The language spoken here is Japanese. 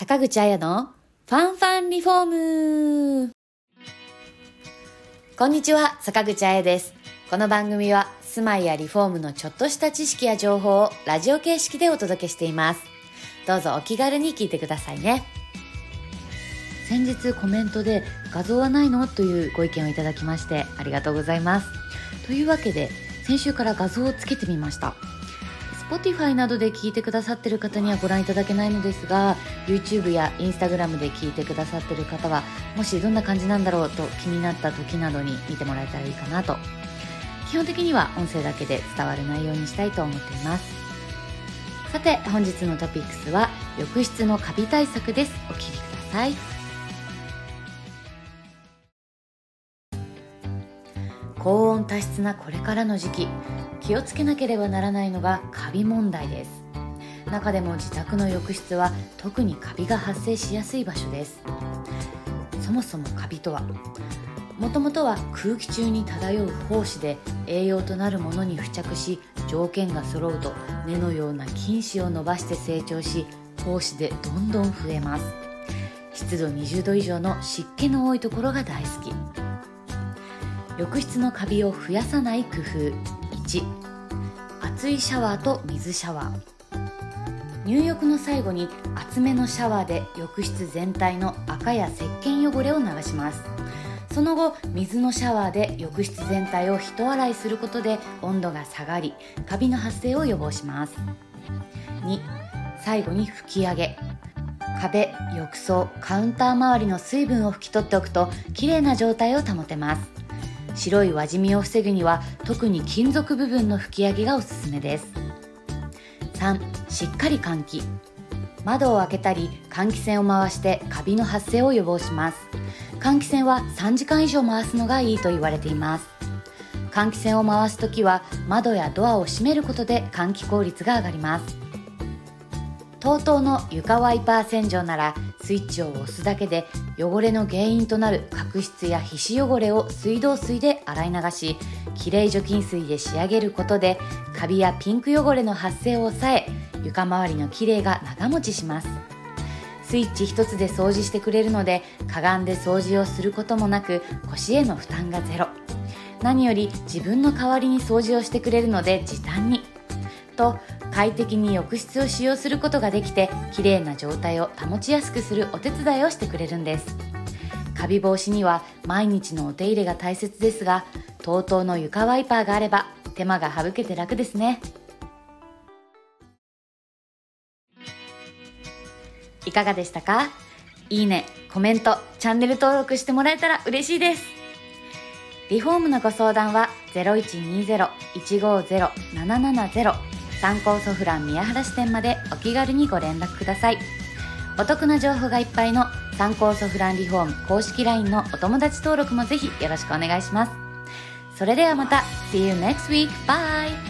坂口彩のファンファンリフォームこんにちは、坂口彩です。この番組は住まいやリフォームのちょっとした知識や情報をラジオ形式でお届けしています。どうぞお気軽に聞いてくださいね。先日コメントで画像はないの？というご意見をいただきましてありがとうございます。というわけで先週から画像をつけてみました。Spotify などで聞いてくださってる方にはご覧いただけないのですが YouTube や Instagram で聞いてくださってる方はもしどんな感じなんだろうと気になった時などに見てもらえたらいいかなと。基本的には音声だけで伝わる内容にしたいと思っています。さて本日のトピックスは浴室のカビ対策です。お聞きください。高温多湿なこれからの時期気をつけなければならないのがカビ問題です。中でも自宅の浴室は特にカビが発生しやすい場所です。そもそもカビとはもともとは空気中に漂う胞子で栄養となるものに付着し条件が揃うと根のような菌糸を伸ばして成長し胞子でどんどん増えます。湿度20度以上の湿気の多いところが大好き。浴室のカビを増やさない工夫。1熱いシャワーと水シャワー。入浴の最後に厚めのシャワーで浴室全体の赤や石鹸汚れを流します。その後水のシャワーで浴室全体を一洗いすることで温度が下がりカビの発生を予防します。2最後に拭き上げ。壁浴槽カウンター周りの水分を拭き取っておくと綺麗な状態を保てます。白い輪染みを防ぐには特に金属部分の拭き上げがおすすめです。3しっかり換気。窓を開けたり換気扇を回してカビの発生を予防します。換気扇は3時間以上回すのがいいと言われています。換気扇を回す時は窓やドアを閉めることで換気効率が上がります。TOTO の床ワイパー洗浄ならスイッチを押すだけで汚れの原因となる角質や皮脂汚れを水道水で洗い流しきれい除菌水で仕上げることでカビやピンク汚れの発生を抑え床周りのきれいが長持ちします。スイッチ一つで掃除してくれるのでかがんで掃除をすることもなく腰への負担がゼロ。何より自分の代わりに掃除をしてくれるので時短に。と快適に浴室を使用することができて綺麗な状態を保ちやすくするお手伝いをしてくれるんです。カビ防止には毎日のお手入れが大切ですが TOTO の床ワイパーがあれば手間が省けて楽ですね。いかがでしたか？いいね、コメント、チャンネル登録してもらえたら嬉しいです。リフォームのご相談は0120-150-770参考ソフラン宮原支店までお気軽にご連絡くださいお得な情報がいっぱいの参考ソフランリフォーム公式 LINE のお友達登録もぜひよろしくお願いしますそれではまた See you next week! Bye!